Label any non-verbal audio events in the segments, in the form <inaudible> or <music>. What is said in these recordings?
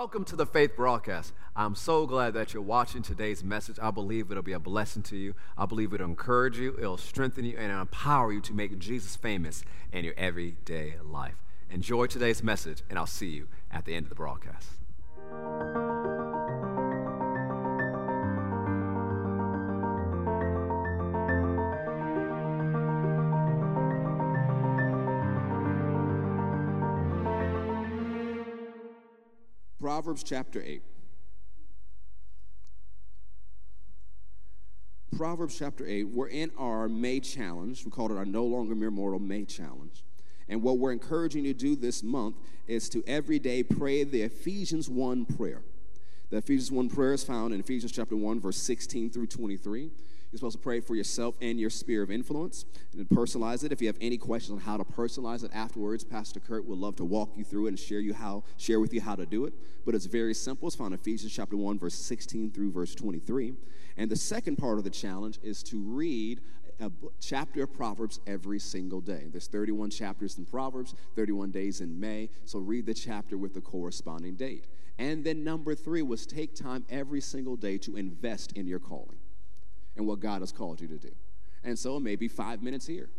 Welcome to the Faith Broadcast. I'm so glad that you're watching today's message. I believe it'll be a blessing to you. I believe it'll encourage you, it'll strengthen you, and empower you to make Jesus famous in your everyday life. Enjoy today's message, and I'll see you at the end of the broadcast. Proverbs chapter 8. Proverbs chapter 8, we're in our May challenge. We called it our No Longer Mere Mortal May challenge. And what we're encouraging you to do this month is to every day pray the Ephesians 1 prayer. The Ephesians 1 prayer is found in Ephesians chapter 1, verse 16 through 23. You're supposed to pray for yourself and your sphere of influence and personalize it. If you have any questions on how to personalize it afterwards, Pastor Kurt would love to walk you through it and share you how share with you how to do it. But it's very simple. It's found in Ephesians chapter 1, verse 16 through verse 23. And the second part of the challenge is to read a chapter of Proverbs every single day. There's 31 chapters in Proverbs, 31 days in May. So read the chapter with the corresponding date. And then number three was take time every single day to invest in your calling and what God has called you to do. And so it may be five minutes here.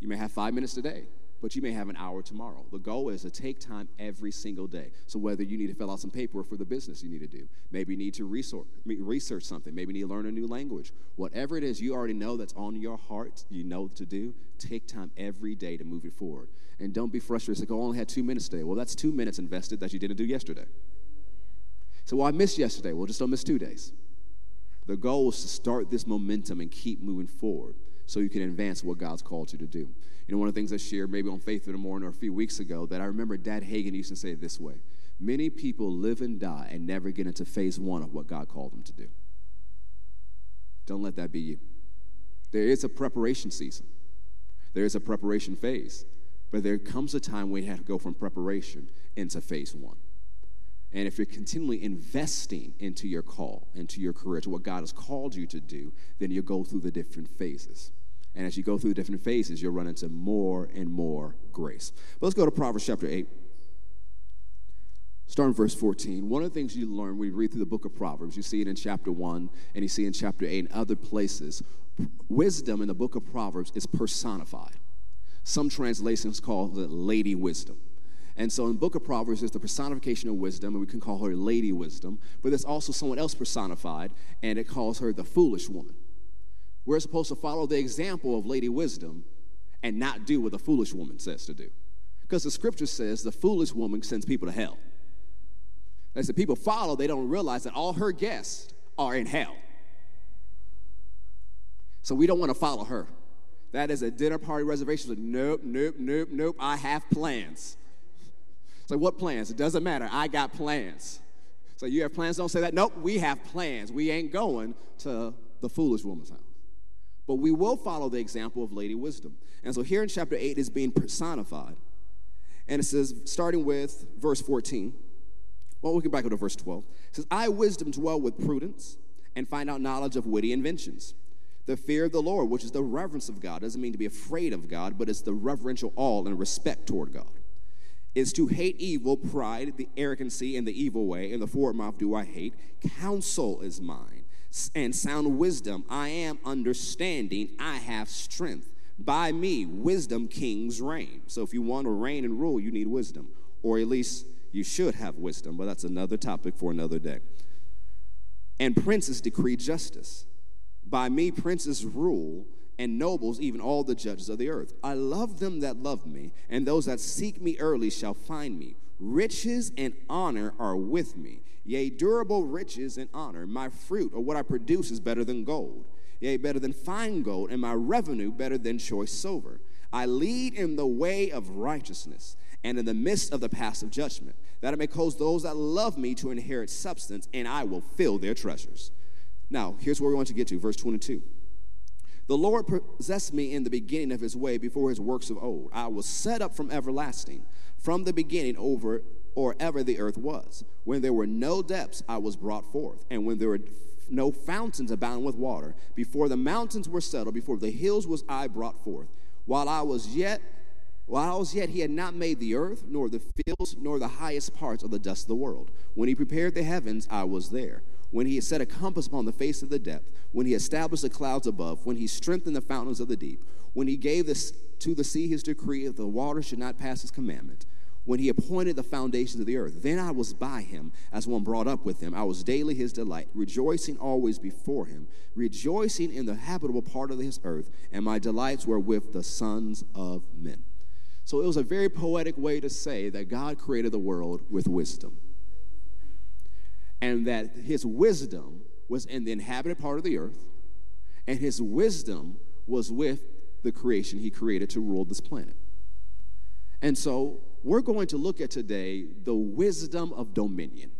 You may have five minutes today, but you may have an hour tomorrow. The goal is to take time every single day. So whether you need to fill out some paperwork for the business you need to do, maybe you need to research, research something, maybe you need to learn a new language, whatever it is you already know that's on your heart, you know to do, take time every day to move it forward. And don't be frustrated. Like, oh, I only had two minutes today. Well, that's two minutes invested that you didn't do yesterday. So, well, I missed yesterday. Well, just don't miss two days. The goal is to start this momentum and keep moving forward so you can advance what God's called you to do. You know, one of the things I shared maybe on Faith in the Morning or a few weeks ago that I remember Dad Hagin used to say it this way Many people live and die and never get into phase one of what God called them to do. Don't let that be you. There is a preparation season, there is a preparation phase, but there comes a time when you have to go from preparation into phase one. And if you're continually investing into your call, into your career, to what God has called you to do, then you'll go through the different phases. And as you go through the different phases, you'll run into more and more grace. But let's go to Proverbs chapter 8. Starting verse 14. One of the things you learn when you read through the book of Proverbs, you see it in chapter 1 and you see in chapter 8 and other places. Wisdom in the book of Proverbs is personified. Some translations call it Lady Wisdom. And so in book of Proverbs, there's the personification of wisdom, and we can call her Lady Wisdom, but there's also someone else personified, and it calls her the foolish woman. We're supposed to follow the example of Lady Wisdom and not do what the foolish woman says to do. Because the scripture says the foolish woman sends people to hell. As the people follow, they don't realize that all her guests are in hell. So we don't want to follow her. That is a dinner party reservation. Nope, nope, nope, nope. I have plans. It's like, what plans? It doesn't matter. I got plans. So you have plans? Don't say that. Nope, we have plans. We ain't going to the foolish woman's house. But we will follow the example of Lady Wisdom. And so here in chapter 8 is being personified. And it says, starting with verse 14, well, we can back up to verse 12. It says, I, wisdom, dwell with prudence and find out knowledge of witty inventions. The fear of the Lord, which is the reverence of God, doesn't mean to be afraid of God, but it's the reverential awe and respect toward God is to hate evil, pride, the arrogancy, and the evil way, and the forward mouth do I hate. Counsel is mine, and sound wisdom. I am understanding, I have strength. By me, wisdom kings reign. So if you want to reign and rule, you need wisdom, or at least you should have wisdom, but that's another topic for another day. And princes decree justice. By me, princes rule and nobles, even all the judges of the earth. I love them that love me, and those that seek me early shall find me. Riches and honor are with me, yea, durable riches and honor. My fruit, or what I produce, is better than gold, yea, better than fine gold, and my revenue better than choice silver. I lead in the way of righteousness, and in the midst of the of judgment, that I may cause those that love me to inherit substance, and I will fill their treasures. Now, here's where we want to get to, verse 22. The Lord possessed me in the beginning of his way before his works of old. I was set up from everlasting, from the beginning over or ever the earth was. When there were no depths, I was brought forth. And when there were no fountains abound with water, before the mountains were settled, before the hills was I brought forth. While I was yet Whilst yet he had not made the earth, nor the fields, nor the highest parts of the dust of the world. When he prepared the heavens, I was there. When he set a compass upon the face of the depth, when he established the clouds above, when he strengthened the fountains of the deep, when he gave this, to the sea his decree that the water should not pass his commandment, when he appointed the foundations of the earth. Then I was by him as one brought up with him. I was daily his delight, rejoicing always before him, rejoicing in the habitable part of his earth, and my delights were with the sons of men. So it was a very poetic way to say that God created the world with wisdom. And that his wisdom was in the inhabited part of the earth, and his wisdom was with the creation he created to rule this planet. And so we're going to look at today the wisdom of dominion.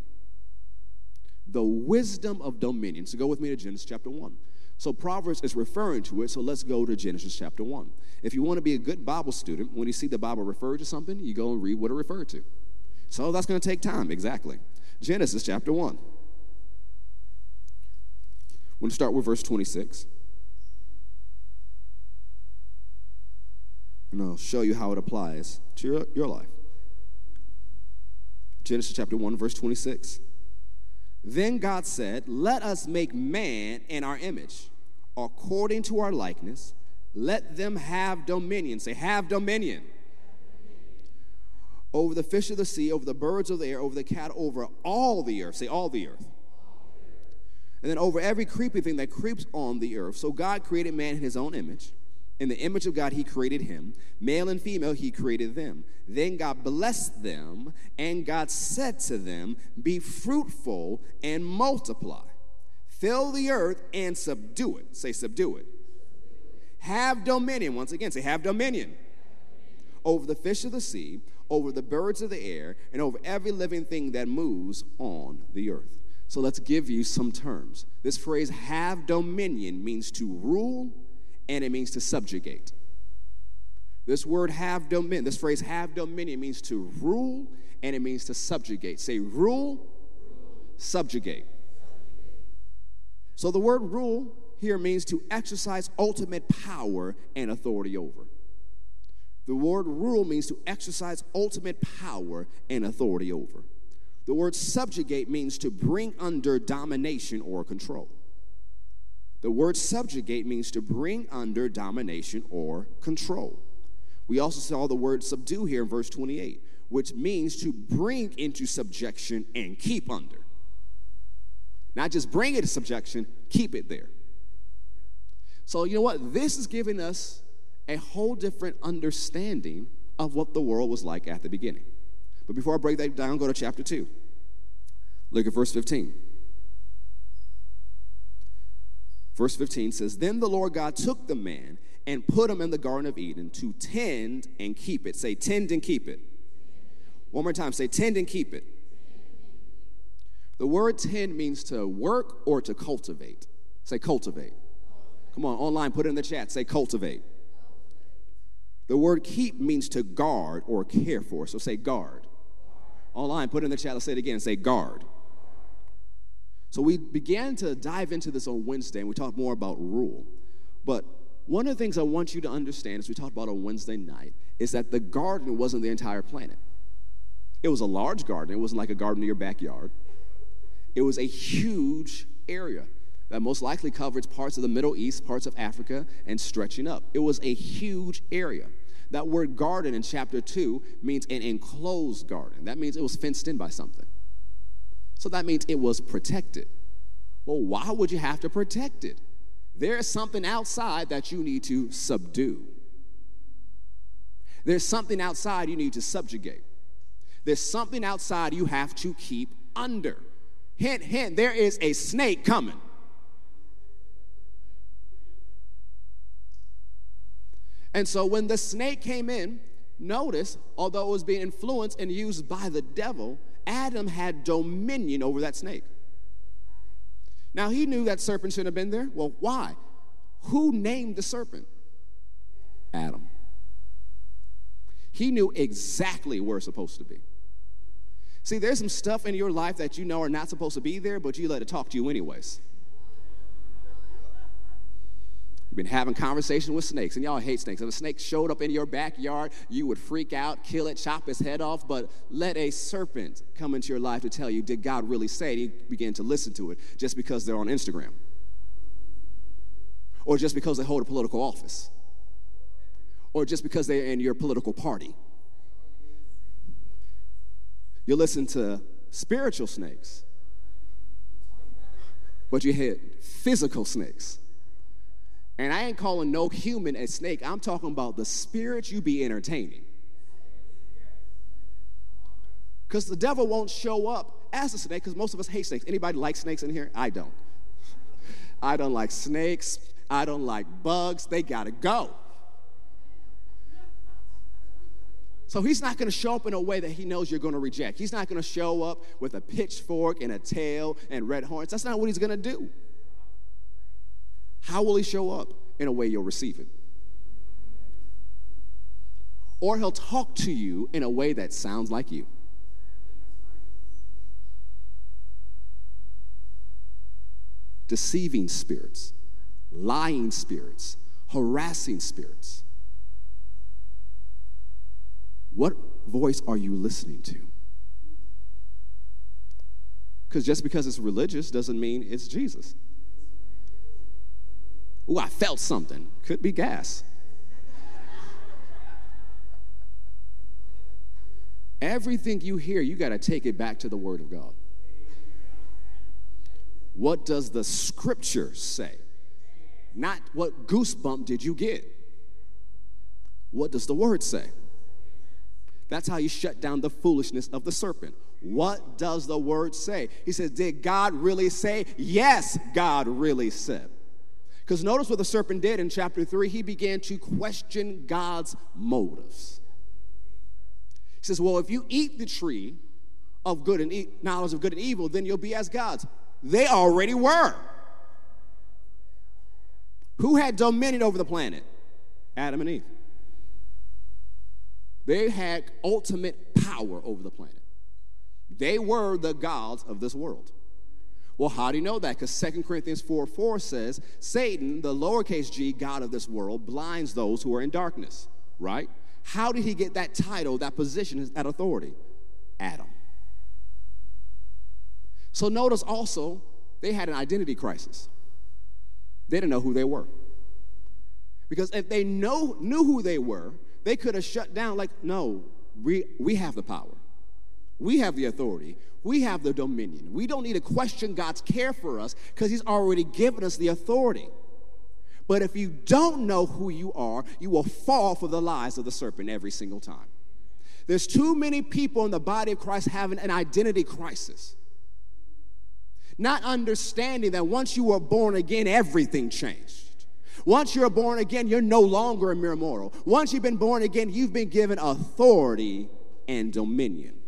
The wisdom of dominion. So go with me to Genesis chapter 1. So Proverbs is referring to it, so let's go to Genesis chapter 1. If you want to be a good Bible student, when you see the Bible refer to something, you go and read what it referred to. So that's going to take time, exactly. Genesis chapter 1. We're going to start with verse 26. And I'll show you how it applies to your, your life. Genesis chapter 1, verse 26. Then God said, Let us make man in our image, according to our likeness. Let them have dominion. Say, have dominion. Over the fish of the sea, over the birds of the air, over the cat, over all the earth. Say, all the earth. And then over every creepy thing that creeps on the earth. So God created man in his own image. In the image of God, he created him. Male and female, he created them. Then God blessed them, and God said to them, Be fruitful and multiply. Fill the earth and subdue it. Say, subdue it. Have dominion. Once again, say, have dominion over the fish of the sea, over the birds of the air, and over every living thing that moves on the earth. So let's give you some terms. This phrase, have dominion, means to rule and it means to subjugate. This word have dominion, this phrase have dominion means to rule and it means to subjugate. Say rule, subjugate. So the word rule here means to exercise ultimate power and authority over. The word rule means to exercise ultimate power and authority over. The word subjugate means to bring under domination or control. The word subjugate means to bring under domination or control. We also saw the word subdue here in verse 28, which means to bring into subjection and keep under. Not just bring it to subjection, keep it there. So, you know what? This is giving us a whole different understanding of what the world was like at the beginning. But before I break that down, go to chapter 2. Look at verse 15. Verse 15 says, Then the Lord God took the man and put him in the Garden of Eden to tend and keep it. Say, tend and keep it. One more time, say, tend and keep it. The word tend means to work or to cultivate. Say, cultivate. Come on, online, put it in the chat. Say, cultivate. The word keep means to guard or care for. So say, guard. Online, put in the chat. Let's say it again. Say, guard. So we began to dive into this on Wednesday, and we talked more about rule. But one of the things I want you to understand, as we talked about on Wednesday night, is that the garden wasn't the entire planet. It was a large garden. It wasn't like a garden in your backyard. It was a huge area that most likely covered parts of the Middle East, parts of Africa, and stretching up. It was a huge area. That word garden in chapter 2 means an enclosed garden. That means it was fenced in by something. So that means it was protected. Well, why would you have to protect it? There is something outside that you need to subdue. There's something outside you need to subjugate. There's something outside you have to keep under. Hint, hint, there is a snake coming. And so when the snake came in, notice, although it was being influenced and used by the devil, Adam had dominion over that snake. Now, he knew that serpent shouldn't have been there. Well, why? Who named the serpent? Adam. He knew exactly where it's supposed to be. See, there's some stuff in your life that you know are not supposed to be there, but you let it talk to you anyways. You've been having conversation with snakes, and y'all hate snakes. If a snake showed up in your backyard, you would freak out, kill it, chop its head off. But let a serpent come into your life to tell you, did God really say it? You begin to listen to it just because they're on Instagram, or just because they hold a political office, or just because they're in your political party. You listen to spiritual snakes, but you hit physical snakes. And I ain't calling no human a snake. I'm talking about the spirit you be entertaining. Because the devil won't show up as a snake, because most of us hate snakes. Anybody like snakes in here? I don't. I don't like snakes. I don't like bugs. They gotta go. So he's not going to show up in a way that he knows you're going to reject. He's not going to show up with a pitchfork and a tail and red horns. That's not what he's going to do. How will he show up? In a way you'll receive it. Or he'll talk to you in a way that sounds like you. Deceiving spirits, lying spirits, harassing spirits. What voice are you listening to? Because just because it's religious doesn't mean it's Jesus. Ooh, I felt something. Could be gas. Everything you hear, you got to take it back to the Word of God. What does the Scripture say? Not what goosebump did you get. What does the Word say? That's how you shut down the foolishness of the serpent. What does the Word say? He says, Did God really say? Yes, God really said. Because notice what the serpent did in chapter 3. He began to question God's motives. He says, Well, if you eat the tree of good and e- knowledge of good and evil, then you'll be as gods. They already were. Who had dominion over the planet? Adam and Eve. They had ultimate power over the planet. They were the gods of this world. Well, how do you know that? Because 2 Corinthians 4 4 says, Satan, the lowercase g, God of this world, blinds those who are in darkness, right? How did he get that title, that position, that authority? Adam. So notice also, they had an identity crisis. They didn't know who they were. Because if they know, knew who they were, they could have shut down, like, no, we, we have the power. We have the authority. We have the dominion. We don't need to question God's care for us because He's already given us the authority. But if you don't know who you are, you will fall for the lies of the serpent every single time. There's too many people in the body of Christ having an identity crisis. Not understanding that once you were born again, everything changed. Once you're born again, you're no longer a mere mortal. Once you've been born again, you've been given authority and dominion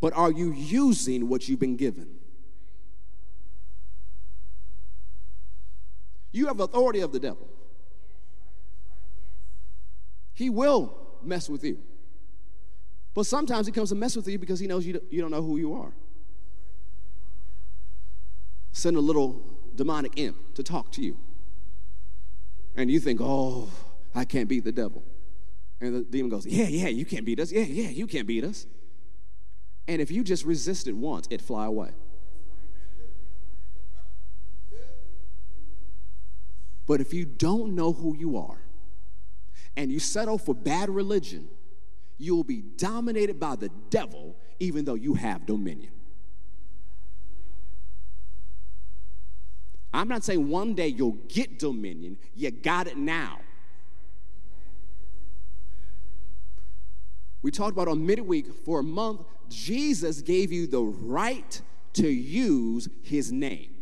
but are you using what you've been given? You have authority of the devil. He will mess with you. But sometimes he comes to mess with you because he knows you don't know who you are. Send a little demonic imp to talk to you. And you think, oh, I can't beat the devil. And the demon goes, yeah, yeah, you can't beat us. Yeah, yeah, you can't beat us. And if you just resist it once, it fly away. But if you don't know who you are and you settle for bad religion, you will be dominated by the devil even though you have dominion. I'm not saying one day you'll get dominion, you got it now. We talked about on midweek for a month, Jesus gave you the right to use his name.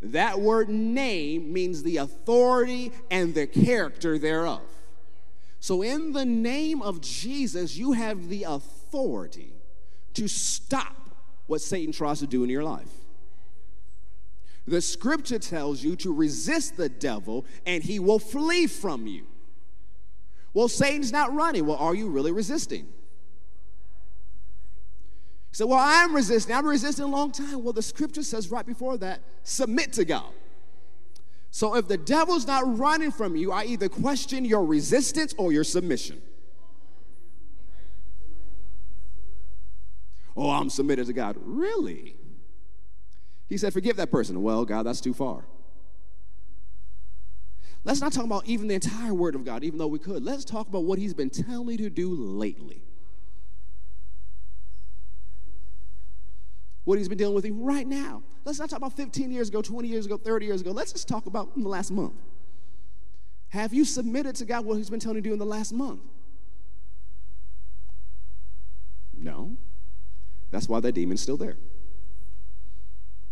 That word name means the authority and the character thereof. So, in the name of Jesus, you have the authority to stop what Satan tries to do in your life. The scripture tells you to resist the devil and he will flee from you. Well, Satan's not running. Well, are you really resisting? So, well, I'm resisting. I'm resisting a long time. Well, the scripture says right before that, submit to God. So if the devil's not running from you, I either question your resistance or your submission. Oh, I'm submitted to God. Really? He said, Forgive that person. Well, God, that's too far. Let's not talk about even the entire Word of God, even though we could. Let's talk about what He's been telling me to do lately. What He's been dealing with you right now. Let's not talk about 15 years ago, 20 years ago, 30 years ago. Let's just talk about in the last month. Have you submitted to God what He's been telling you to do in the last month? No. That's why that demon's still there.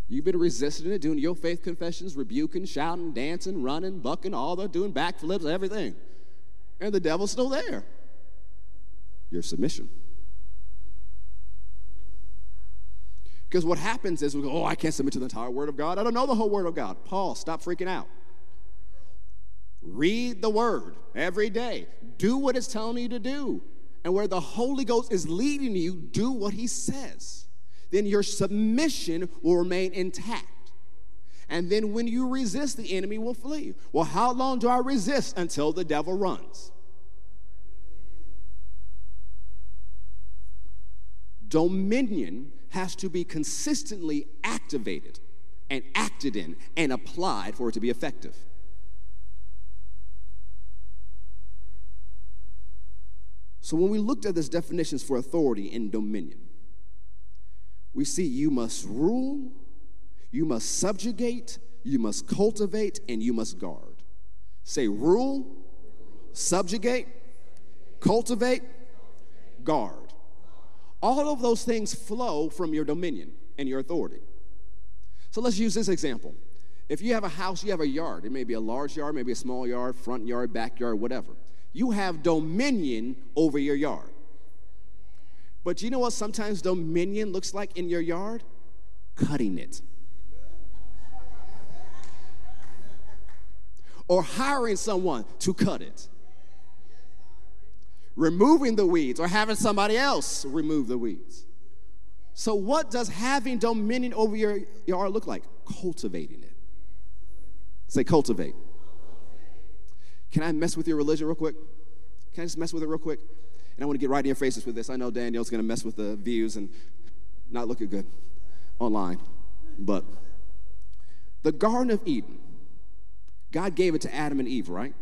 You've been resisting it, doing your faith confessions, rebuking, shouting, dancing, running, bucking, all the doing backflips, everything. And the devil's still there. Your submission. Because what happens is we go, oh, I can't submit to the entire Word of God. I don't know the whole Word of God. Paul, stop freaking out. Read the Word every day. Do what it's telling you to do. And where the Holy Ghost is leading you, do what He says then your submission will remain intact. And then when you resist, the enemy will flee. Well, how long do I resist? Until the devil runs. Dominion has to be consistently activated and acted in and applied for it to be effective. So, when we looked at these definitions for authority and dominion, we see you must rule, you must subjugate, you must cultivate, and you must guard. Say rule, subjugate, cultivate, guard. All of those things flow from your dominion and your authority. So let's use this example. If you have a house, you have a yard. It may be a large yard, maybe a small yard, front yard, backyard, whatever. You have dominion over your yard. But you know what sometimes dominion looks like in your yard? Cutting it. or hiring someone to cut it. Removing the weeds or having somebody else remove the weeds. So, what does having dominion over your yard look like? Cultivating it. Say, cultivate. Can I mess with your religion real quick? Can I just mess with it real quick? And I want to get right in your faces with this. I know Daniel's going to mess with the views and not looking good online. But the Garden of Eden, God gave it to Adam and Eve, right?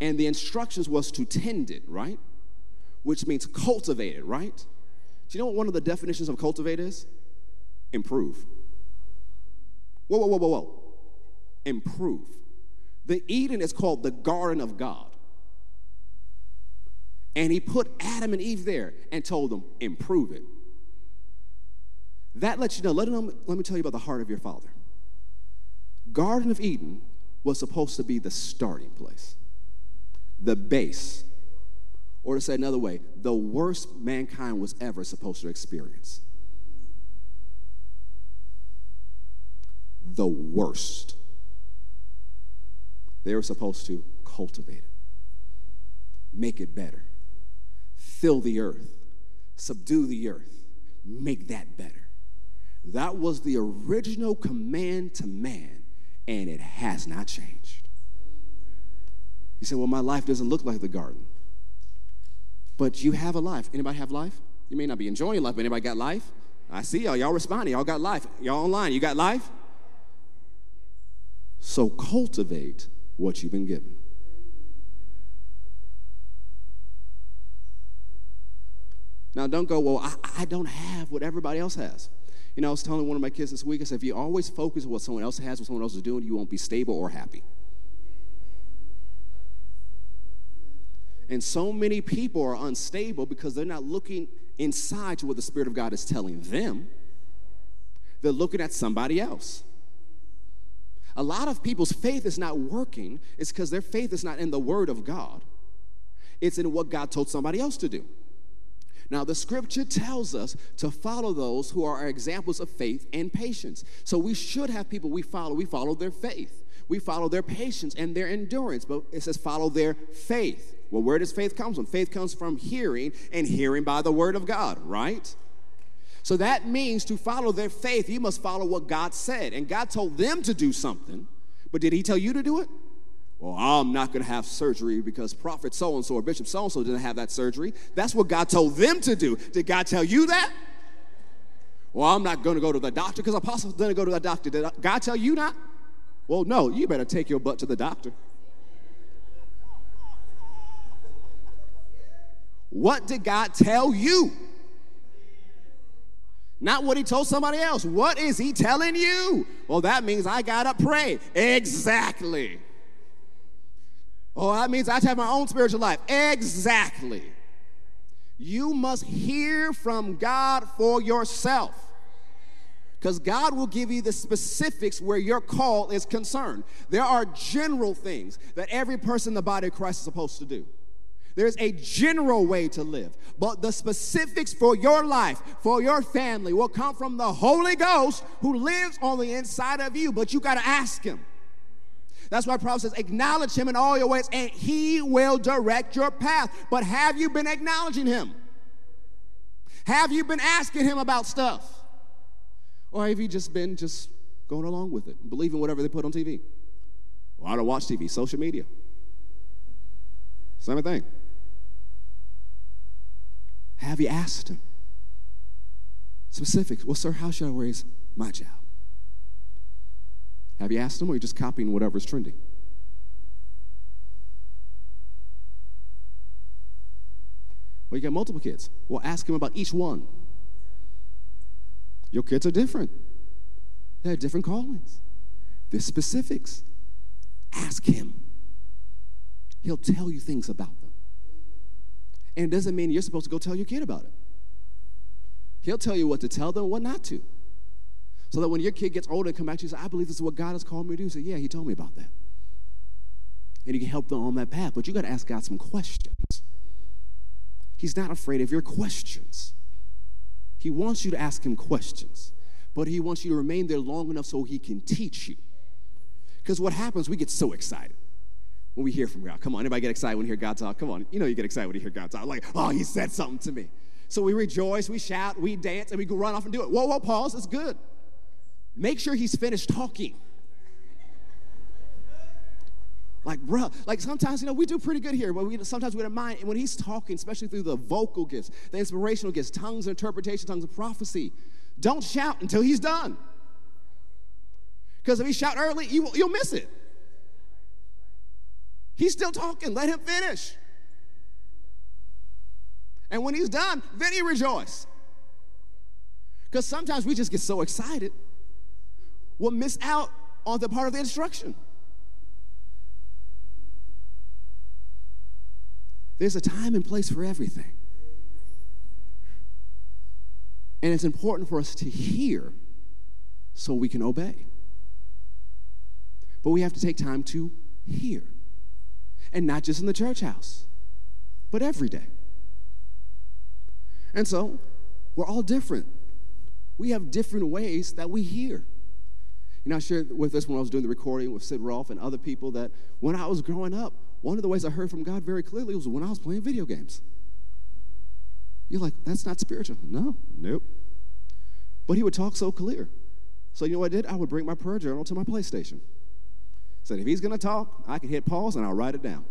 And the instructions was to tend it, right? Which means cultivate it, right? Do you know what one of the definitions of cultivate is? Improve. Whoa, whoa, whoa, whoa, whoa. Improve. The Eden is called the Garden of God. And he put Adam and Eve there and told them, improve it. That lets you know, let, know, let me tell you about the heart of your father. Garden of Eden was supposed to be the starting place, the base, or to say another way, the worst mankind was ever supposed to experience. The worst. They were supposed to cultivate it, make it better fill the earth, subdue the earth, make that better. That was the original command to man, and it has not changed. You said, Well, my life doesn't look like the garden. But you have a life. Anybody have life? You may not be enjoying life, but anybody got life? I see y'all. Y'all responding. Y'all got life. Y'all online. You got life? So cultivate what you've been given. Now, don't go, well, I, I don't have what everybody else has. You know, I was telling one of my kids this week, I said, if you always focus on what someone else has, what someone else is doing, you won't be stable or happy. And so many people are unstable because they're not looking inside to what the Spirit of God is telling them. They're looking at somebody else. A lot of people's faith is not working, it's because their faith is not in the Word of God, it's in what God told somebody else to do. Now, the scripture tells us to follow those who are examples of faith and patience. So we should have people we follow. We follow their faith, we follow their patience and their endurance. But it says follow their faith. Well, where does faith come from? Faith comes from hearing, and hearing by the word of God, right? So that means to follow their faith, you must follow what God said. And God told them to do something, But did he tell you to do it? Well, I'm not going to have surgery because prophet so and so or bishop so and so didn't have that surgery. That's what God told them to do. Did God tell you that? Well, I'm not going to go to the doctor because apostle didn't go to the doctor. Did God tell you not? Well, no, you better take your butt to the doctor. What did God tell you? Not what he told somebody else. What is he telling you? Well, that means I gotta pray. Exactly. Oh, that means I have to have my own spiritual life. Exactly. You must hear from God for yourself. Because God will give you the specifics where your call is concerned. There are general things that every person in the body of Christ is supposed to do. There's a general way to live, but the specifics for your life, for your family, will come from the Holy Ghost who lives on the inside of you, but you got to ask Him. That's why Proverbs says, acknowledge him in all your ways, and he will direct your path. But have you been acknowledging him? Have you been asking him about stuff? Or have you just been just going along with it, believing whatever they put on TV? Well, I don't watch TV, social media. Same thing. Have you asked him? Specifics. Well, sir, how should I raise my child? Have you asked him, or are you just copying whatever's trending? Well, you got multiple kids. Well, ask him about each one. Your kids are different. They have different callings. There's specifics. Ask him. He'll tell you things about them. And it doesn't mean you're supposed to go tell your kid about it. He'll tell you what to tell them, what not to. So that when your kid gets older and come back to you and say, I believe this is what God has called me to do, you say, Yeah, he told me about that. And you can help them on that path. But you got to ask God some questions. He's not afraid of your questions. He wants you to ask him questions, but he wants you to remain there long enough so he can teach you. Because what happens, we get so excited when we hear from God. Come on, anybody get excited when you hear God talk? Come on, you know you get excited when you hear God talk. Like, oh, he said something to me. So we rejoice, we shout, we dance, and we go run off and do it. Whoa, whoa, pause, it's good. Make sure he's finished talking. Like, bro, like sometimes, you know, we do pretty good here, but we, sometimes we don't mind. And when he's talking, especially through the vocal gifts, the inspirational gifts, tongues of interpretation, tongues of prophecy, don't shout until he's done. Because if he shout early, you, you'll miss it. He's still talking. Let him finish. And when he's done, then you rejoice. Because sometimes we just get so excited will miss out on the part of the instruction. There's a time and place for everything. And it's important for us to hear so we can obey. But we have to take time to hear. And not just in the church house, but every day. And so, we're all different. We have different ways that we hear. You know, I shared with us when I was doing the recording with Sid Roth and other people that when I was growing up, one of the ways I heard from God very clearly was when I was playing video games. You're like, that's not spiritual. No, nope. But he would talk so clear. So you know what I did? I would bring my prayer journal to my PlayStation. Said if he's gonna talk, I can hit pause and I'll write it down.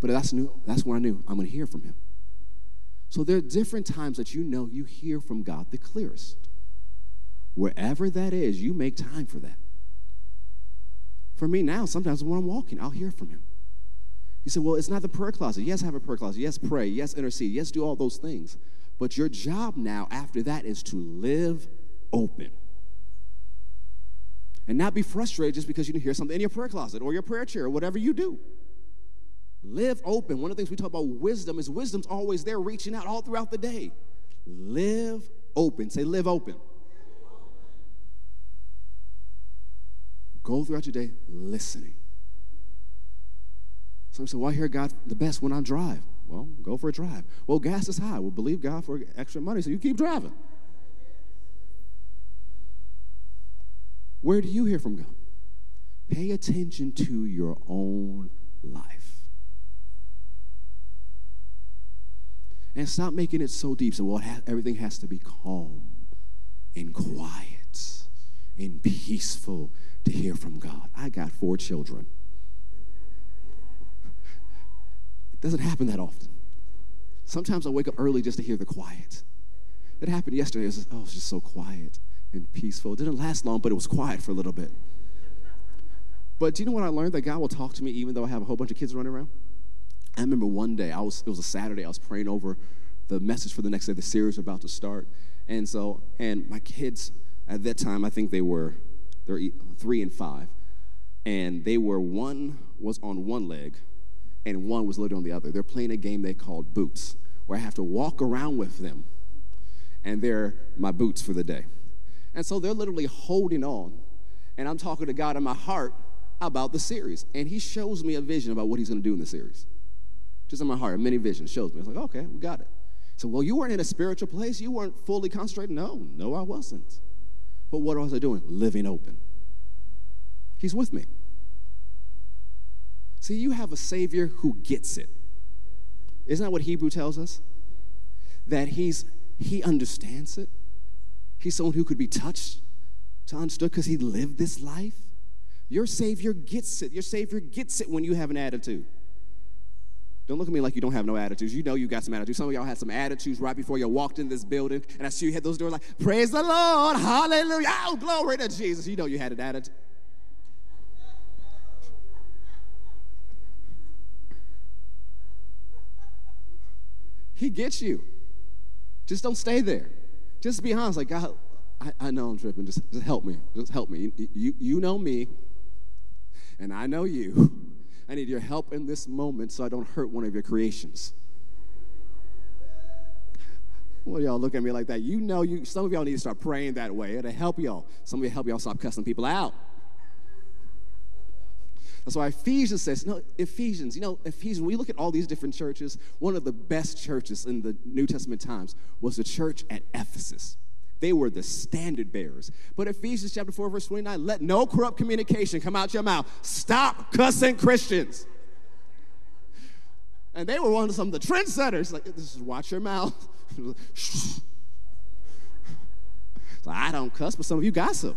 But that's new, that's when I knew I'm gonna hear from him. So there are different times that you know you hear from God the clearest. Wherever that is, you make time for that. For me now, sometimes when I'm walking, I'll hear from him. He said, Well, it's not the prayer closet. Yes, have a prayer closet. Yes, pray. Yes, intercede. Yes, do all those things. But your job now after that is to live open. And not be frustrated just because you didn't hear something in your prayer closet or your prayer chair or whatever you do. Live open. One of the things we talk about wisdom is wisdom's always there reaching out all throughout the day. Live open. Say, live open. Go throughout your day listening. Some say, well, I hear God the best when I drive. Well, go for a drive. Well, gas is high. Well, believe God for extra money, so you keep driving. Where do you hear from God? Pay attention to your own life. And stop making it so deep. So, well, everything has to be calm and quiet and peaceful to hear from God. I got four children. It doesn't happen that often. Sometimes I wake up early just to hear the quiet. It happened yesterday. It was just, oh, it was just so quiet and peaceful. It didn't last long, but it was quiet for a little bit. But do you know what I learned? That God will talk to me even though I have a whole bunch of kids running around. I remember one day, I was, it was a Saturday, I was praying over the message for the next day, the series about to start. And so, and my kids, at that time, I think they were they're three and five, and they were one was on one leg, and one was literally on the other. They're playing a game they called Boots, where I have to walk around with them, and they're my boots for the day. And so they're literally holding on, and I'm talking to God in my heart about the series, and He shows me a vision about what He's to do in the series. Just in my heart, a mini vision shows me. It's like, okay, we got it. So, well, you weren't in a spiritual place. You weren't fully concentrated. No, no, I wasn't. But what was I doing? Living open. He's with me. See, you have a Savior who gets it. Isn't that what Hebrew tells us? That he's he understands it. He's someone who could be touched to understood because he lived this life. Your Savior gets it. Your Savior gets it when you have an attitude. Don't look at me like you don't have no attitudes. You know you got some attitudes. Some of y'all had some attitudes right before you walked in this building, and I see you had those doors like, Praise the Lord, hallelujah, oh, glory to Jesus. You know you had an attitude. He gets you. Just don't stay there. Just be honest, like, God, I, I know I'm tripping. Just, just help me. Just help me. You, you, know me, and I know you. I need your help in this moment so I don't hurt one of your creations. Well, y'all look at me like that. You know, you some of y'all need to start praying that way. It'll help y'all. Some of you help y'all stop cussing people out. Why Ephesians says, no, Ephesians, you know, Ephesians, when you look at all these different churches, one of the best churches in the New Testament times was the church at Ephesus. They were the standard bearers. But Ephesians chapter 4, verse 29, let no corrupt communication come out your mouth. Stop cussing Christians. And they were one of some of the trendsetters. Like, this is watch your mouth. <laughs> so I don't cuss, but some of you gossip.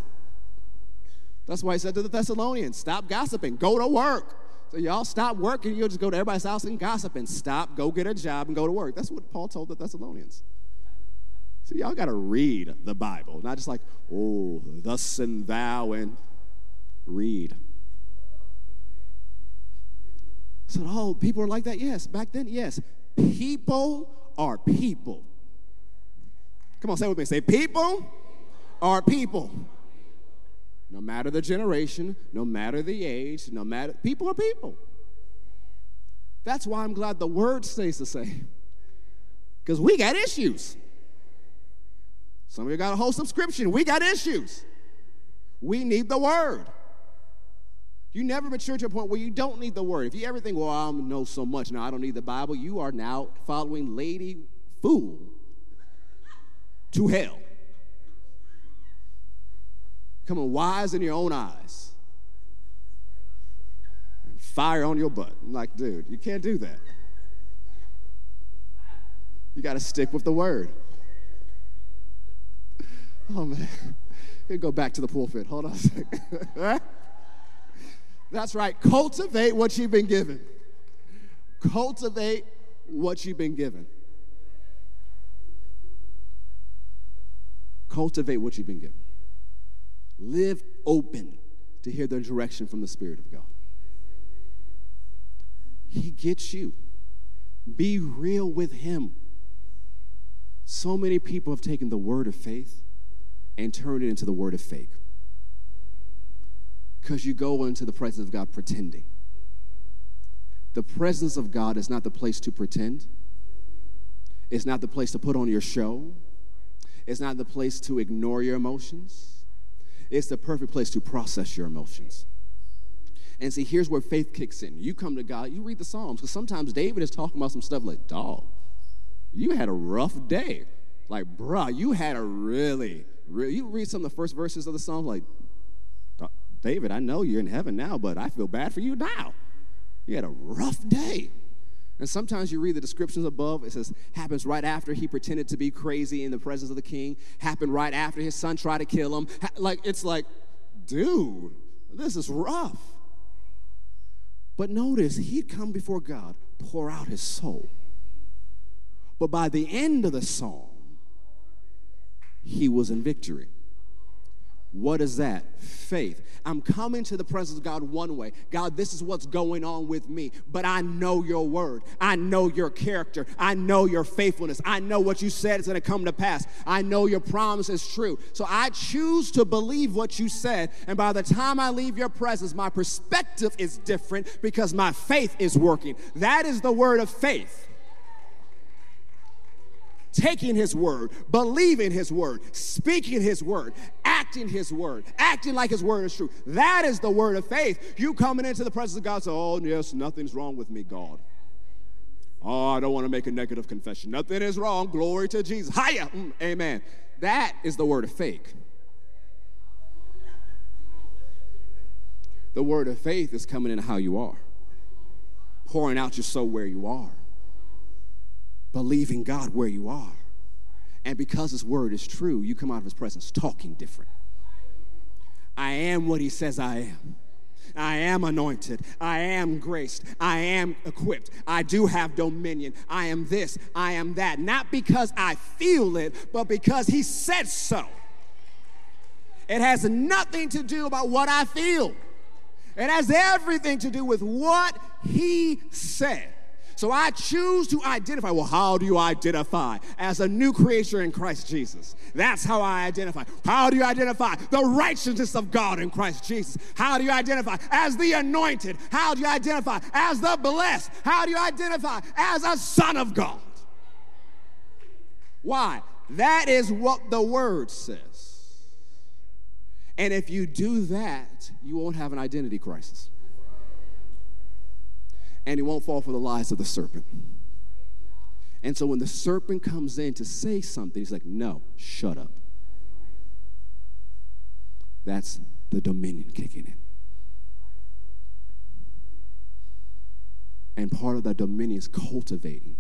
That's why he said to the Thessalonians, stop gossiping, go to work. So y'all stop working, you'll just go to everybody's house and gossip and stop, go get a job and go to work. That's what Paul told the Thessalonians. So y'all got to read the Bible, not just like, oh, thus and thou, and read. So, oh, people are like that? Yes. Back then, yes. People are people. Come on, say with me. Say, people are people. No matter the generation, no matter the age, no matter, people are people. That's why I'm glad the word stays the same. Because we got issues. Some of you got a whole subscription. We got issues. We need the word. You never mature to a point where you don't need the word. If you ever think, well, I know so much now, I don't need the Bible, you are now following Lady Fool to hell becoming wise in your own eyes and fire on your butt. I'm like, dude, you can't do that. You got to stick with the word. <laughs> Oh, man. Here, go back to the pulpit. Hold on a second. <laughs> That's right. Cultivate what you've been given. Cultivate what you've been given. Cultivate what you've been given. Live open to hear the direction from the Spirit of God. He gets you. Be real with Him. So many people have taken the word of faith and turned it into the word of fake. Because you go into the presence of God pretending. The presence of God is not the place to pretend, it's not the place to put on your show, it's not the place to ignore your emotions. It's the perfect place to process your emotions. And see, here's where faith kicks in. You come to God, you read the Psalms, because sometimes David is talking about some stuff like, dog, you had a rough day. Like, bruh, you had a really, really, you read some of the first verses of the Psalms, like, David, I know you're in heaven now, but I feel bad for you now. You had a rough day. And sometimes you read the descriptions above, it says, happens right after he pretended to be crazy in the presence of the king, happened right after his son tried to kill him. Like, it's like, dude, this is rough. But notice, he'd come before God, pour out his soul. But by the end of the psalm, he was in victory. What is that? Faith. I'm coming to the presence of God one way. God, this is what's going on with me, but I know your word. I know your character. I know your faithfulness. I know what you said is going to come to pass. I know your promise is true. So I choose to believe what you said. And by the time I leave your presence, my perspective is different because my faith is working. That is the word of faith taking his word, believing his word, speaking his word, acting his word, acting like his word is true. That is the word of faith. You coming into the presence of God, say, Oh, yes, nothing's wrong with me, God. Oh, I don't want to make a negative confession. Nothing is wrong. Glory to Jesus. Hiya. Mm, amen. That is the word of faith. The word of faith is coming in how you are, pouring out your soul where you are believing God where you are. And because His word is true, you come out of His presence talking different. I am what He says I am. I am anointed. I am graced. I am equipped. I do have dominion. I am this. I am that. Not because I feel it, but because He said so. It has nothing to do about what I feel. It has everything to do with what He said. So I choose to identify. Well, how do you identify? As a new creature in Christ Jesus. That's how I identify. How do you identify? The righteousness of God in Christ Jesus. How do you identify? As the anointed. How do you identify? As the blessed. How do you identify? As a son of God. Why? That is what the word says. And if you do that, you won't have an identity crisis and he won't fall for the lies of the serpent. And so when the serpent comes in to say something, he's like, no, shut up. That's the dominion kicking in. And part of that dominion is cultivating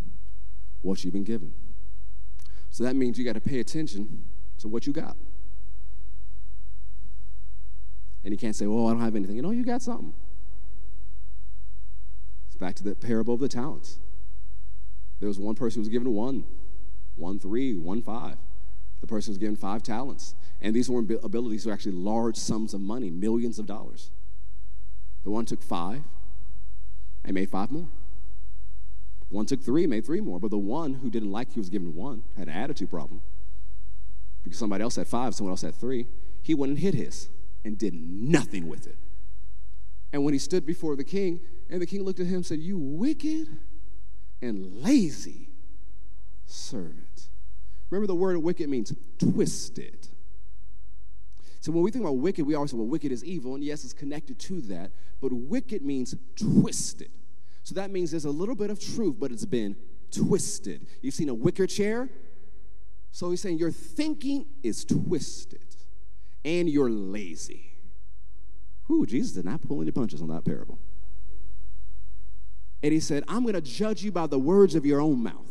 what you've been given. So that means you got to pay attention to what you got. And you can't say, oh, I don't have anything. You know, you got something back to the parable of the talents. There was one person who was given one, one three, one five. The person was given five talents. And these weren't abilities, were actually large sums of money, millions of dollars. The one took five and made five more. One took three, made three more. But the one who didn't like he was given one had an attitude problem. Because somebody else had five, someone else had three. He went and hid his and did nothing with it. And when he stood before the king, and the king looked at him and said, You wicked and lazy servant. Remember, the word wicked means twisted. So when we think about wicked, we always say, well, wicked is evil, and yes, it's connected to that, but wicked means twisted. So that means there's a little bit of truth, but it's been twisted. You've seen a wicker chair? So he's saying your thinking is twisted and you're lazy. Ooh, Jesus did not pull any punches on that parable. And he said, I'm going to judge you by the words of your own mouth.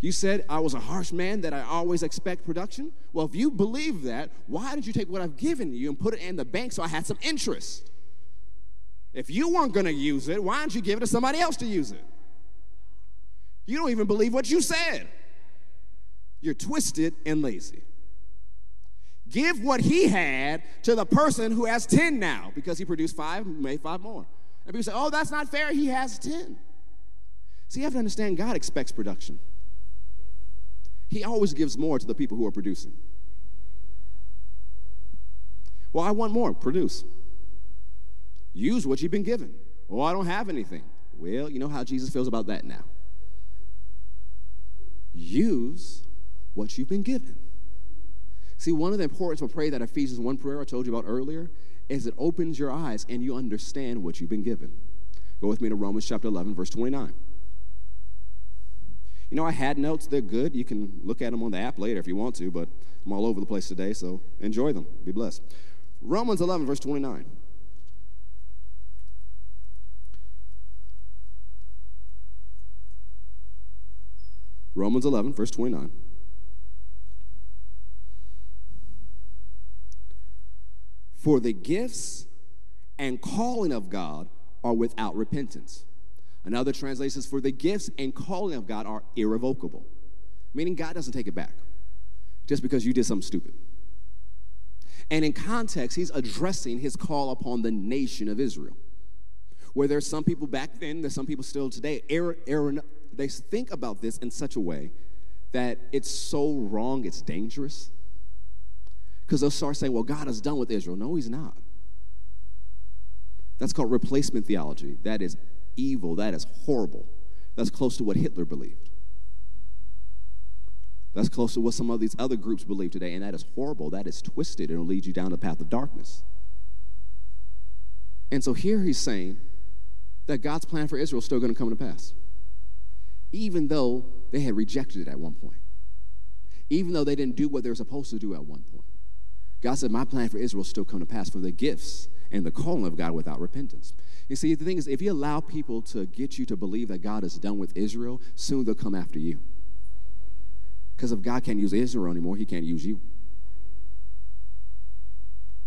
You said I was a harsh man, that I always expect production. Well, if you believe that, why did you take what I've given you and put it in the bank so I had some interest? If you weren't going to use it, why don't you give it to somebody else to use it? You don't even believe what you said. You're twisted and lazy. Give what he had to the person who has 10 now because he produced five, made five more. And people say, oh, that's not fair. He has 10. See, you have to understand God expects production. He always gives more to the people who are producing. Well, I want more. Produce. Use what you've been given. Oh, I don't have anything. Well, you know how Jesus feels about that now. Use what you've been given. See, one of the importance of prayer that Ephesians 1 prayer I told you about earlier is it opens your eyes and you understand what you've been given. Go with me to Romans chapter 11, verse 29. You know, I had notes. They're good. You can look at them on the app later if you want to, but I'm all over the place today, so enjoy them. Be blessed. Romans 11, verse 29. Romans 11, verse 29. For the gifts and calling of God are without repentance. Another translation says, For the gifts and calling of God are irrevocable, meaning God doesn't take it back just because you did something stupid. And in context, he's addressing his call upon the nation of Israel. Where there's some people back then, there's some people still today, Aaron, they think about this in such a way that it's so wrong, it's dangerous. Because they'll start saying, well, God is done with Israel. No, he's not. That's called replacement theology. That is evil. That is horrible. That's close to what Hitler believed. That's close to what some of these other groups believe today, and that is horrible. That is twisted. It'll lead you down the path of darkness. And so here he's saying that God's plan for Israel is still going to come to pass, even though they had rejected it at one point, even though they didn't do what they were supposed to do at one point. God said, My plan for Israel still come to pass for the gifts and the calling of God without repentance. You see, the thing is, if you allow people to get you to believe that God is done with Israel, soon they'll come after you. Because if God can't use Israel anymore, he can't use you.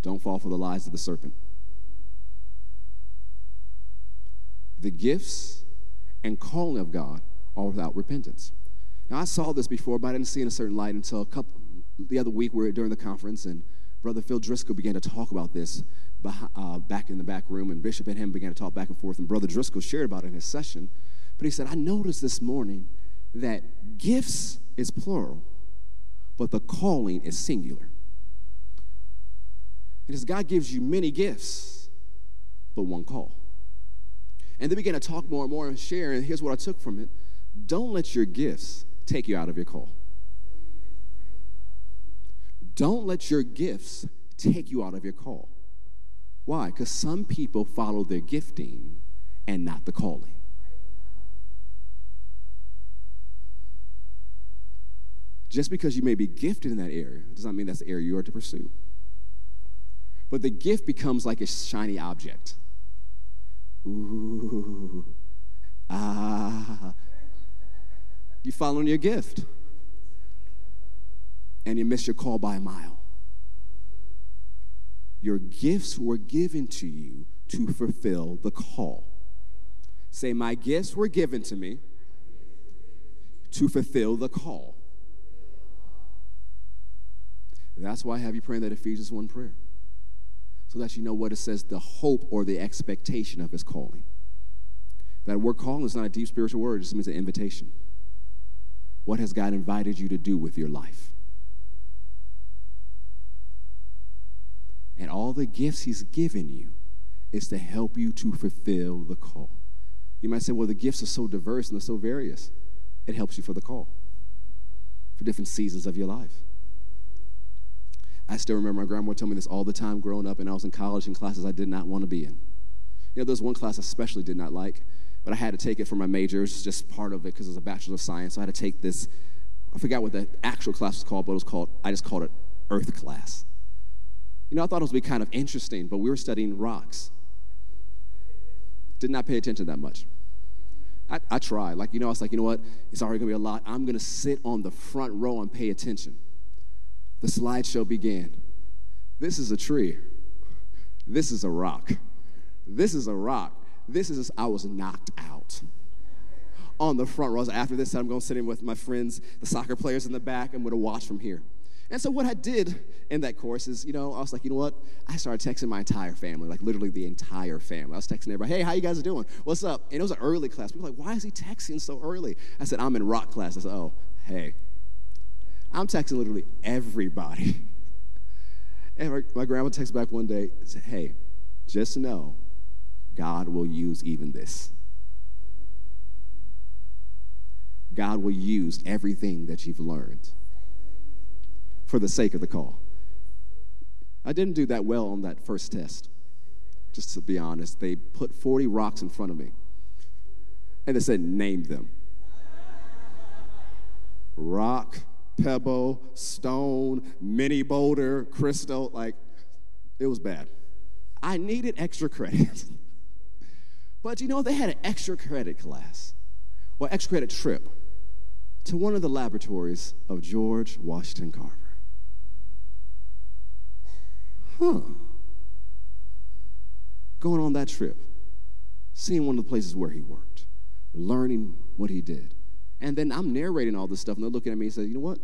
Don't fall for the lies of the serpent. The gifts and calling of God are without repentance. Now, I saw this before, but I didn't see it in a certain light until a couple, the other week we were during the conference, and Brother Phil Driscoll began to talk about this uh, back in the back room, and Bishop and him began to talk back and forth, and Brother Driscoll shared about it in his session. But he said, I noticed this morning that gifts is plural, but the calling is singular. Because God gives you many gifts, but one call. And they began to talk more and more and share, and here's what I took from it don't let your gifts take you out of your call. Don't let your gifts take you out of your call. Why? Because some people follow their gifting and not the calling. Just because you may be gifted in that area does not mean that's the area you are to pursue. But the gift becomes like a shiny object. Ooh, ah. You following your gift. And you miss your call by a mile. Your gifts were given to you to fulfill the call. Say, My gifts were given to me to fulfill the call. That's why I have you praying that Ephesians 1 prayer. So that you know what it says the hope or the expectation of his calling. That word calling is not a deep spiritual word, it just means an invitation. What has God invited you to do with your life? And all the gifts he's given you is to help you to fulfill the call. You might say, well, the gifts are so diverse and they're so various. It helps you for the call, for different seasons of your life. I still remember my grandma told me this all the time growing up, and I was in college in classes I did not want to be in. You know, there was one class I especially did not like, but I had to take it for my major. It was just part of it because it was a Bachelor of Science. So I had to take this, I forgot what the actual class was called, but it was called, I just called it Earth class. You know, I thought it was be kind of interesting, but we were studying rocks. Did not pay attention that much. I, I tried. Like, you know, I was like, you know what? It's already gonna be a lot. I'm gonna sit on the front row and pay attention the slideshow began. This is a tree. This is a rock. This is a rock. This is, I was knocked out on the front rows. After this, I'm going to sit in with my friends, the soccer players in the back. I'm going to watch from here. And so what I did in that course is, you know, I was like, you know what? I started texting my entire family, like literally the entire family. I was texting everybody, hey, how you guys doing? What's up? And it was an early class. People were like, why is he texting so early? I said, I'm in rock class. I said, oh, hey, I'm texting literally everybody. <laughs> And my, my grandma texts back one day said, Hey, just know God will use even this. God will use everything that you've learned for the sake of the call. I didn't do that well on that first test, just to be honest. They put 40 rocks in front of me and they said, Name them. Rock, pebble, stone, mini boulder, crystal. Like, it was bad. I needed extra credit. <laughs> but you know, they had an extra credit class or extra credit trip to one of the laboratories of George Washington Carver. Huh. Going on that trip, seeing one of the places where he worked, learning what he did. And then I'm narrating all this stuff, and they're looking at me and say, You know what?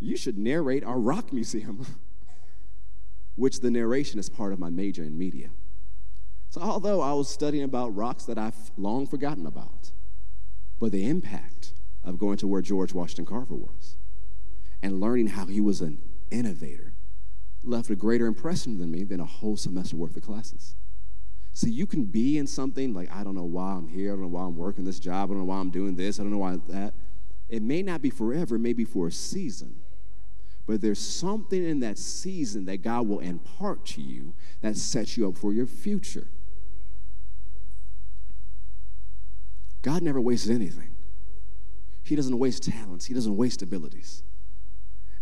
You should narrate our rock museum, <laughs> which the narration is part of my major in media. So, although I was studying about rocks that I've long forgotten about, but the impact of going to where George Washington Carver was and learning how he was an innovator left a greater impression than me than a whole semester worth of classes. So you can be in something like, I don't know why I'm here, I don't know why I'm working this job, I don't know why I'm doing this, I don't know why that. It may not be forever, it may be for a season. But there's something in that season that God will impart to you that sets you up for your future. God never wastes anything. He doesn't waste talents, He doesn't waste abilities.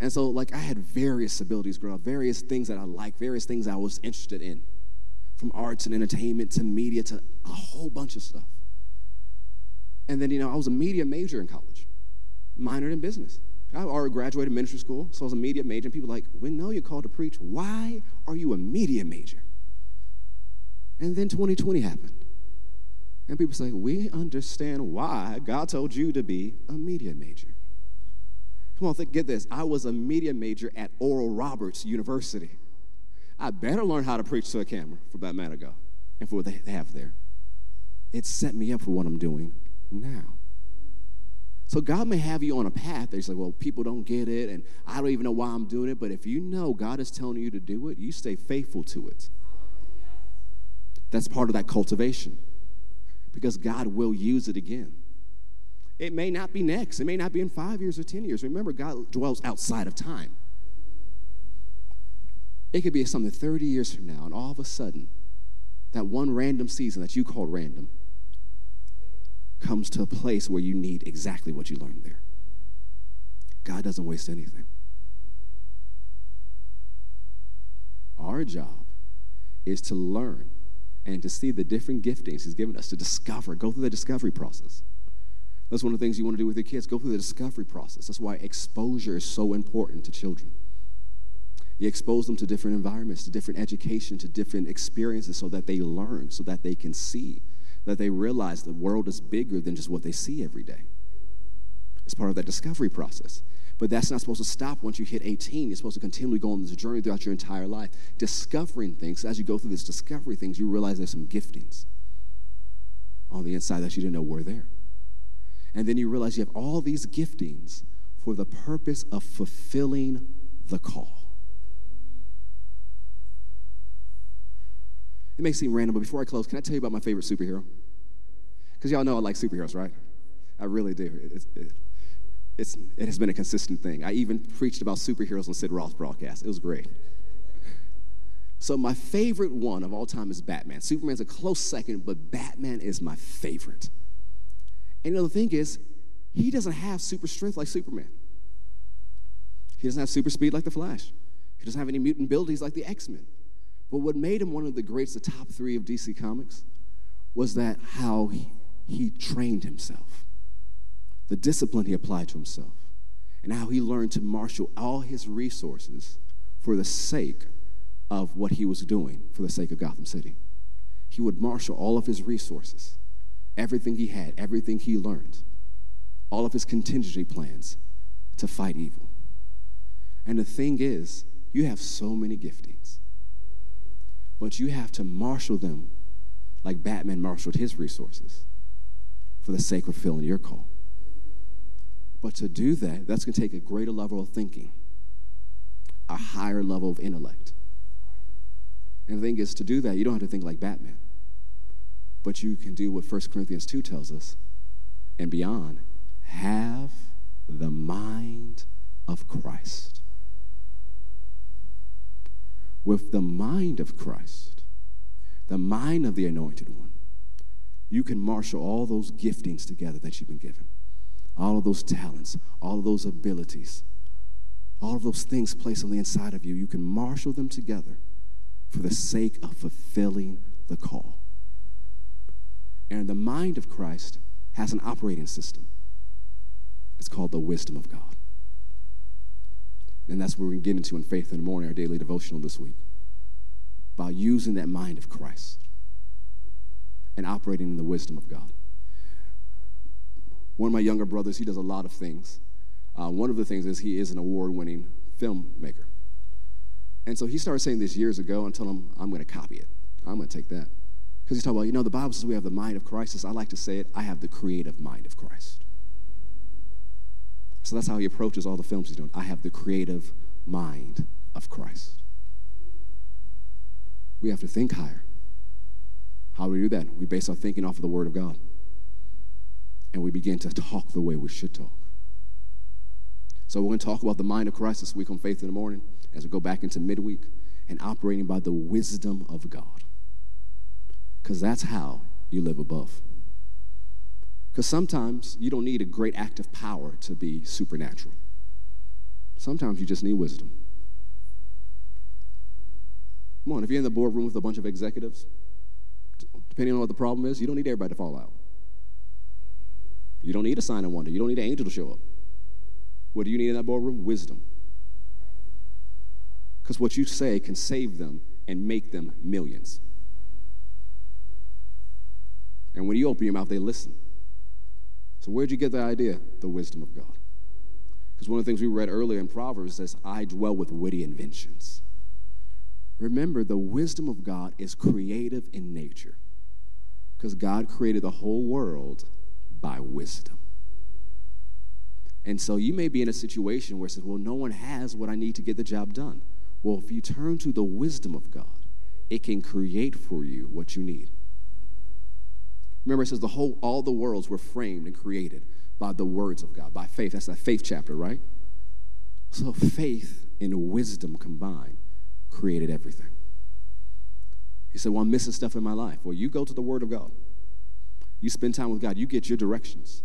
And so, like, I had various abilities growing up, various things that I liked, various things I was interested in, from arts and entertainment to media to a whole bunch of stuff. And then, you know, I was a media major in college, minored in business. I already graduated ministry school, so I was a media major. And people were like, we know you're called to preach. Why are you a media major? And then 2020 happened. And people say, We understand why God told you to be a media major. Come on, think, get this. I was a media major at Oral Roberts University. I better learn how to preach to a camera for that matter go and for what they have there. It set me up for what I'm doing now. So God may have you on a path that He's like, well, people don't get it, and I don't even know why I'm doing it. But if you know God is telling you to do it, you stay faithful to it. That's part of that cultivation because God will use it again. It may not be next, it may not be in five years or 10 years. Remember, God dwells outside of time. It could be something 30 years from now, and all of a sudden, that one random season that you called random comes to a place where you need exactly what you learned there. God doesn't waste anything. Our job is to learn and to see the different giftings He's given us to discover, go through the discovery process. That's one of the things you want to do with your kids. Go through the discovery process. That's why exposure is so important to children. You expose them to different environments, to different education, to different experiences so that they learn, so that they can see, that they realize the world is bigger than just what they see every day. It's part of that discovery process. But that's not supposed to stop once you hit 18. You're supposed to continually go on this journey throughout your entire life, discovering things. As you go through this discovery things, you realize there's some giftings on the inside that you didn't know were there. And then you realize you have all these giftings for the purpose of fulfilling the call. It may seem random, but before I close, can I tell you about my favorite superhero? Because y'all know I like superheroes, right? I really do. It's, it, it's, it has been a consistent thing. I even preached about superheroes on Sid Roth's broadcast. It was great. So my favorite one of all time is Batman. Superman's a close second, but Batman is my favorite. And the thing is, he doesn't have super strength like Superman. He doesn't have super speed like the Flash. He doesn't have any mutant abilities like the X-Men. But what made him one of the greats, the top three of DC Comics, was that how he, he trained himself the discipline he applied to himself, and how he learned to marshal all his resources for the sake of what he was doing for the sake of Gotham City. He would marshal all of his resources, everything he had, everything he learned, all of his contingency plans to fight evil. And the thing is, you have so many giftings, but you have to marshal them like Batman marshaled his resources for the sake of fulfilling your call. But to do that, that's going to take a greater level of thinking, a higher level of intellect. And the thing is, to do that, you don't have to think like Batman. But you can do what 1 Corinthians 2 tells us and beyond have the mind of Christ. With the mind of Christ, the mind of the anointed one, you can marshal all those giftings together that you've been given all of those talents, all of those abilities, all of those things placed on the inside of you, you can marshal them together for the sake of fulfilling the call. And the mind of Christ has an operating system. It's called the wisdom of God. And that's what we're going to get into in Faith in the Morning, our daily devotional this week. By using that mind of Christ and operating in the wisdom of God. One of my younger brothers, he does a lot of things. Uh, one of the things is he is an award winning filmmaker. And so he started saying this years ago and told him, I'm going to copy it. I'm going to take that. Because he's talking about, you know, the Bible says we have the mind of Christ. I like to say it, I have the creative mind of Christ. So that's how he approaches all the films he's doing. I have the creative mind of Christ. We have to think higher. How do we do that? We base our thinking off of the Word of God. And we begin to talk the way we should talk. So we're going to talk about the mind of Christ this week on Faith in the Morning as we go back into midweek and operating by the wisdom of God. Because that's how you live above. Because sometimes you don't need a great act of power to be supernatural. Sometimes you just need wisdom. Come on, if you're in the boardroom with a bunch of executives, depending on what the problem is, you don't need everybody to fall out. You don't need a sign of wonder. You don't need an angel to show up. What do you need in that boardroom? Wisdom. Because what you say can save them and make them millions. And when you open your mouth, they listen. So, where'd you get the idea? The wisdom of God. Because one of the things we read earlier in Proverbs says, I dwell with witty inventions. Remember, the wisdom of God is creative in nature. Because God created the whole world by wisdom. And so you may be in a situation where it says, well, no one has what I need to get the job done. Well, if you turn to the wisdom of God, it can create for you what you need. Remember, it says the whole, all the worlds were framed and created by the words of God, by faith. That's that faith chapter, right? So faith and wisdom combined created everything. He said, Well, I'm missing stuff in my life. Well, you go to the Word of God. You spend time with God, you get your directions.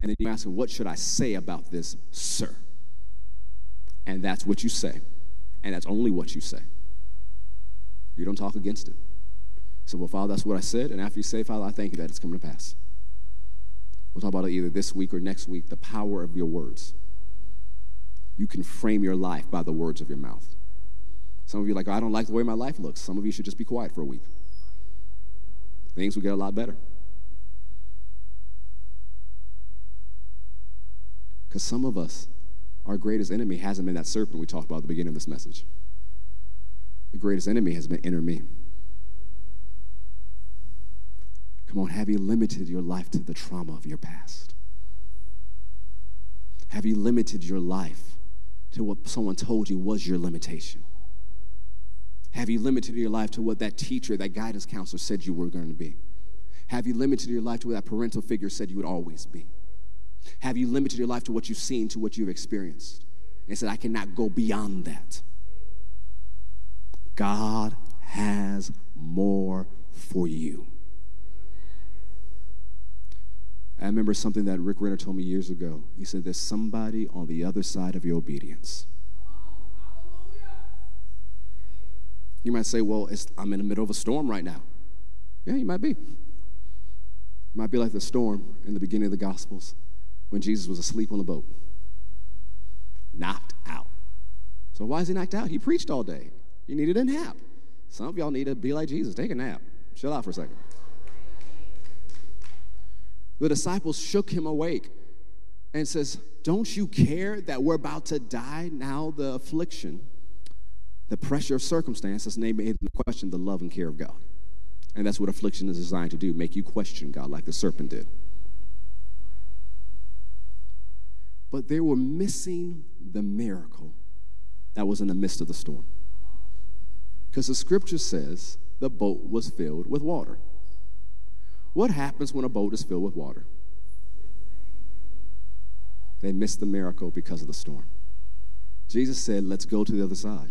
And then you ask him, What should I say about this, sir? And that's what you say. And that's only what you say. You don't talk against it. So, well, Father, that's what I said. And after you say, Father, I thank you that it's coming to pass. We'll talk about it either this week or next week the power of your words. You can frame your life by the words of your mouth. Some of you like, I don't like the way my life looks. Some of you should just be quiet for a week. Things will get a lot better. Because some of us, our greatest enemy hasn't been that serpent we talked about at the beginning of this message. The greatest enemy has been inner me. Come on, have you limited your life to the trauma of your past? Have you limited your life to what someone told you was your limitation? Have you limited your life to what that teacher, that guidance counselor said you were going to be? Have you limited your life to what that parental figure said you would always be? Have you limited your life to what you've seen, to what you've experienced? And said, I cannot go beyond that. God has more for you. I remember something that Rick Renner told me years ago. He said, There's somebody on the other side of your obedience. You might say, Well, I'm in the middle of a storm right now. Yeah, you might be. It might be like the storm in the beginning of the Gospels when Jesus was asleep on the boat, knocked out. So why is he knocked out? He preached all day. He needed a nap. Some of y'all need to be like Jesus. Take a nap. Chill out for a second. The disciples shook him awake and says, Don't you care that we're about to die now? The affliction, the pressure of circumstances, name it question the love and care of God. And that's what affliction is designed to do, make you question God like the serpent did. but they were missing the miracle that was in the midst of the storm. Because the scripture says the boat was filled with water. What happens when a boat is filled with water? They missed the miracle because of the storm. Jesus said, Let's go to the other side.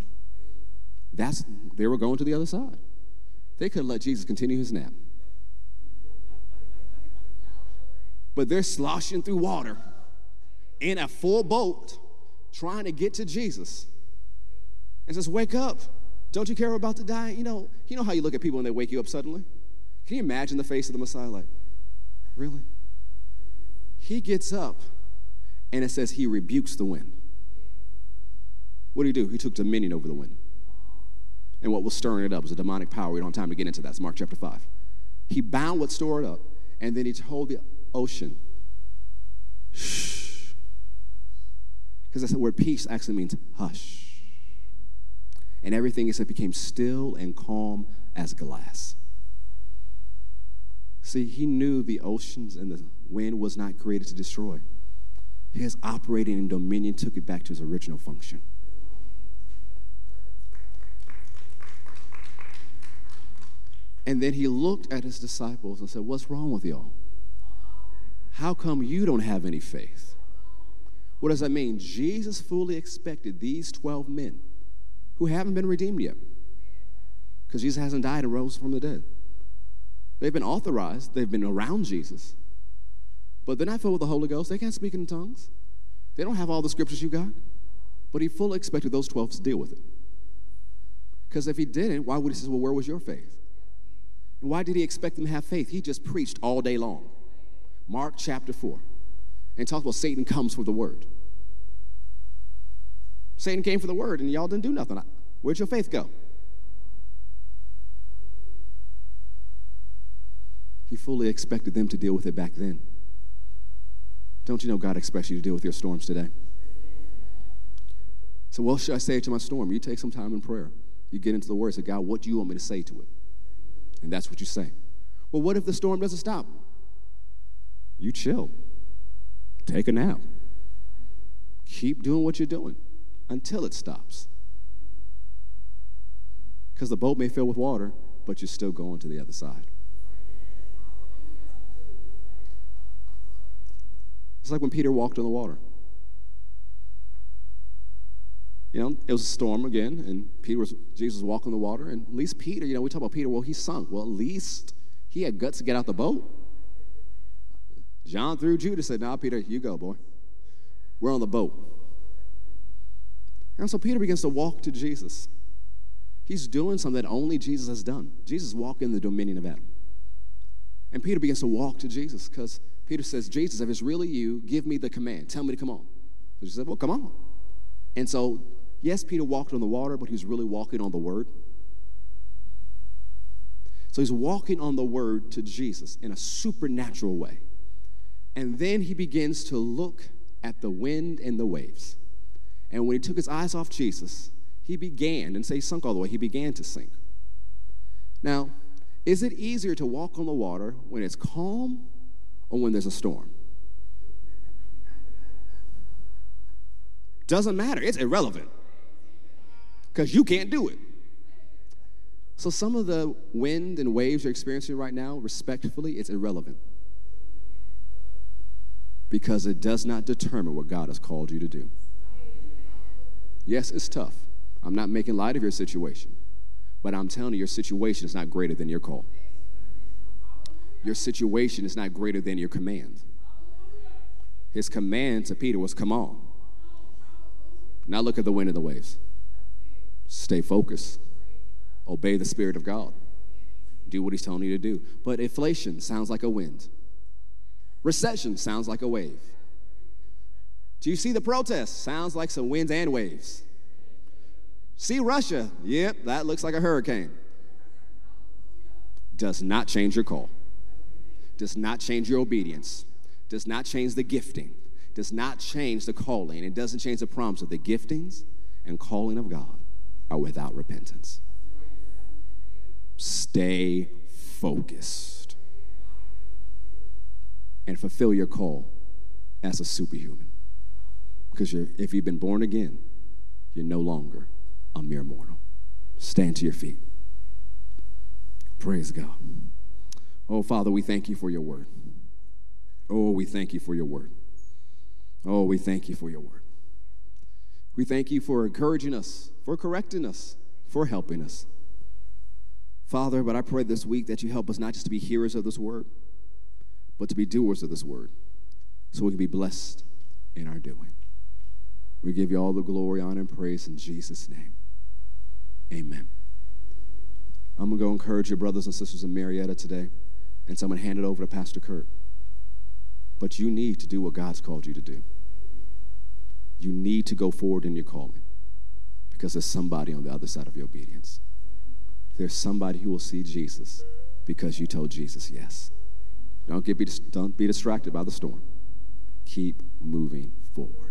That's they were going to the other side. They could have let Jesus continue his nap. But they're sloshing through water in a full boat trying to get to Jesus and says, Wake up. Don't you care about to die? You know, you know how you look at people when they wake you up suddenly? Can you imagine the face of the Messiah like, really? He gets up And it says he rebukes the wind. What did he do? He took dominion over the wind. And what was stirring it up was a demonic power. We don't have time to get into that. It's Mark chapter 5. He bound what stored up, and then he told the ocean, shh. Because that's the word peace actually means hush. And everything, he said, became still and calm as glass. See, he knew the oceans and the wind was not created to destroy. His operating in dominion took it back to his original function. And then he looked at his disciples and said, What's wrong with y'all? How come you don't have any faith? What does that mean? Jesus fully expected these 12 men who haven't been redeemed yet, because Jesus hasn't died and rose from the dead. They've been authorized, they've been around Jesus, but they're not filled with the Holy Ghost. They can't speak in tongues. They don't have all the scriptures you got. But he fully expected those 12 to deal with it. Because if he didn't, why would he say, Well, where was your faith? And why did he expect them to have faith? He just preached all day long. Mark chapter 4. And talks about Satan comes for the word. Satan came for the word, and y'all didn't do nothing. Where'd your faith go? He fully expected them to deal with it back then. Don't you know God expects you to deal with your storms today? So, what should I say to my storm? You take some time in prayer. You get into the word. Say, God, what do you want me to say to it? And that's what you say. Well, what if the storm doesn't stop? You chill. Take a nap. Keep doing what you're doing until it stops. Because the boat may fill with water, but you're still going to the other side. It's like when Peter walked on the water. You know, it was a storm again, and Peter was Jesus walking on the water, and at least Peter, you know, we talk about Peter, well, he sunk. Well, at least he had guts to get out the boat. John through Judas said, Now, nah, Peter, you go, boy. We're on the boat. And so Peter begins to walk to Jesus. He's doing something that only Jesus has done. Jesus walked in the dominion of Adam. And Peter begins to walk to Jesus because Peter says, Jesus, if it's really you, give me the command. Tell me to come on. So Jesus said, Well, come on. And so Yes, Peter walked on the water, but he was really walking on the word. So he's walking on the word to Jesus in a supernatural way. And then he begins to look at the wind and the waves. And when he took his eyes off Jesus, he began, and say he sunk all the way, he began to sink. Now, is it easier to walk on the water when it's calm or when there's a storm? Doesn't matter, it's irrelevant because you can't do it. So, some of the wind and waves you're experiencing right now, respectfully, it's irrelevant because it does not determine what God has called you to do. Yes, it's tough. I'm not making light of your situation, but I'm telling you, your situation is not greater than your call. Your situation is not greater than your command. His command to Peter was, Come on. Now look at the wind and the waves. Stay focused. Obey the Spirit of God. Do what He's telling you to do. But inflation sounds like a wind, recession sounds like a wave. Do you see the protests? Sounds like some winds and waves. See Russia? Yep, that looks like a hurricane. Does not change your call, does not change your obedience, does not change the gifting, does not change the calling. It doesn't change the promise of the giftings and calling of God are without repentance. Stay focused and fulfill your call as a superhuman. Because if you've been born again, you're no longer a mere mortal. Stand to your feet. Praise God. Oh, Father, we thank you for your word. Oh, we thank you for your word. Oh, we thank you for your word. We thank you for encouraging us, for correcting us, for helping us. Father, but I pray this week that you help us not just to be hearers of this word, but to be doers of this word so we can be blessed in our doing. We give you all the glory, honor, and praise in Jesus' name. Amen. I'm going to go encourage your brothers and sisters in Marietta today, and so I'm going to hand it over to Pastor Kurt. But you need to do what God's called you to do. you need to go forward in your calling because there's somebody on the other side of your obedience. There's somebody who will see Jesus because you told Jesus yes. Don't, get, don't be distracted by the storm. Keep moving forward.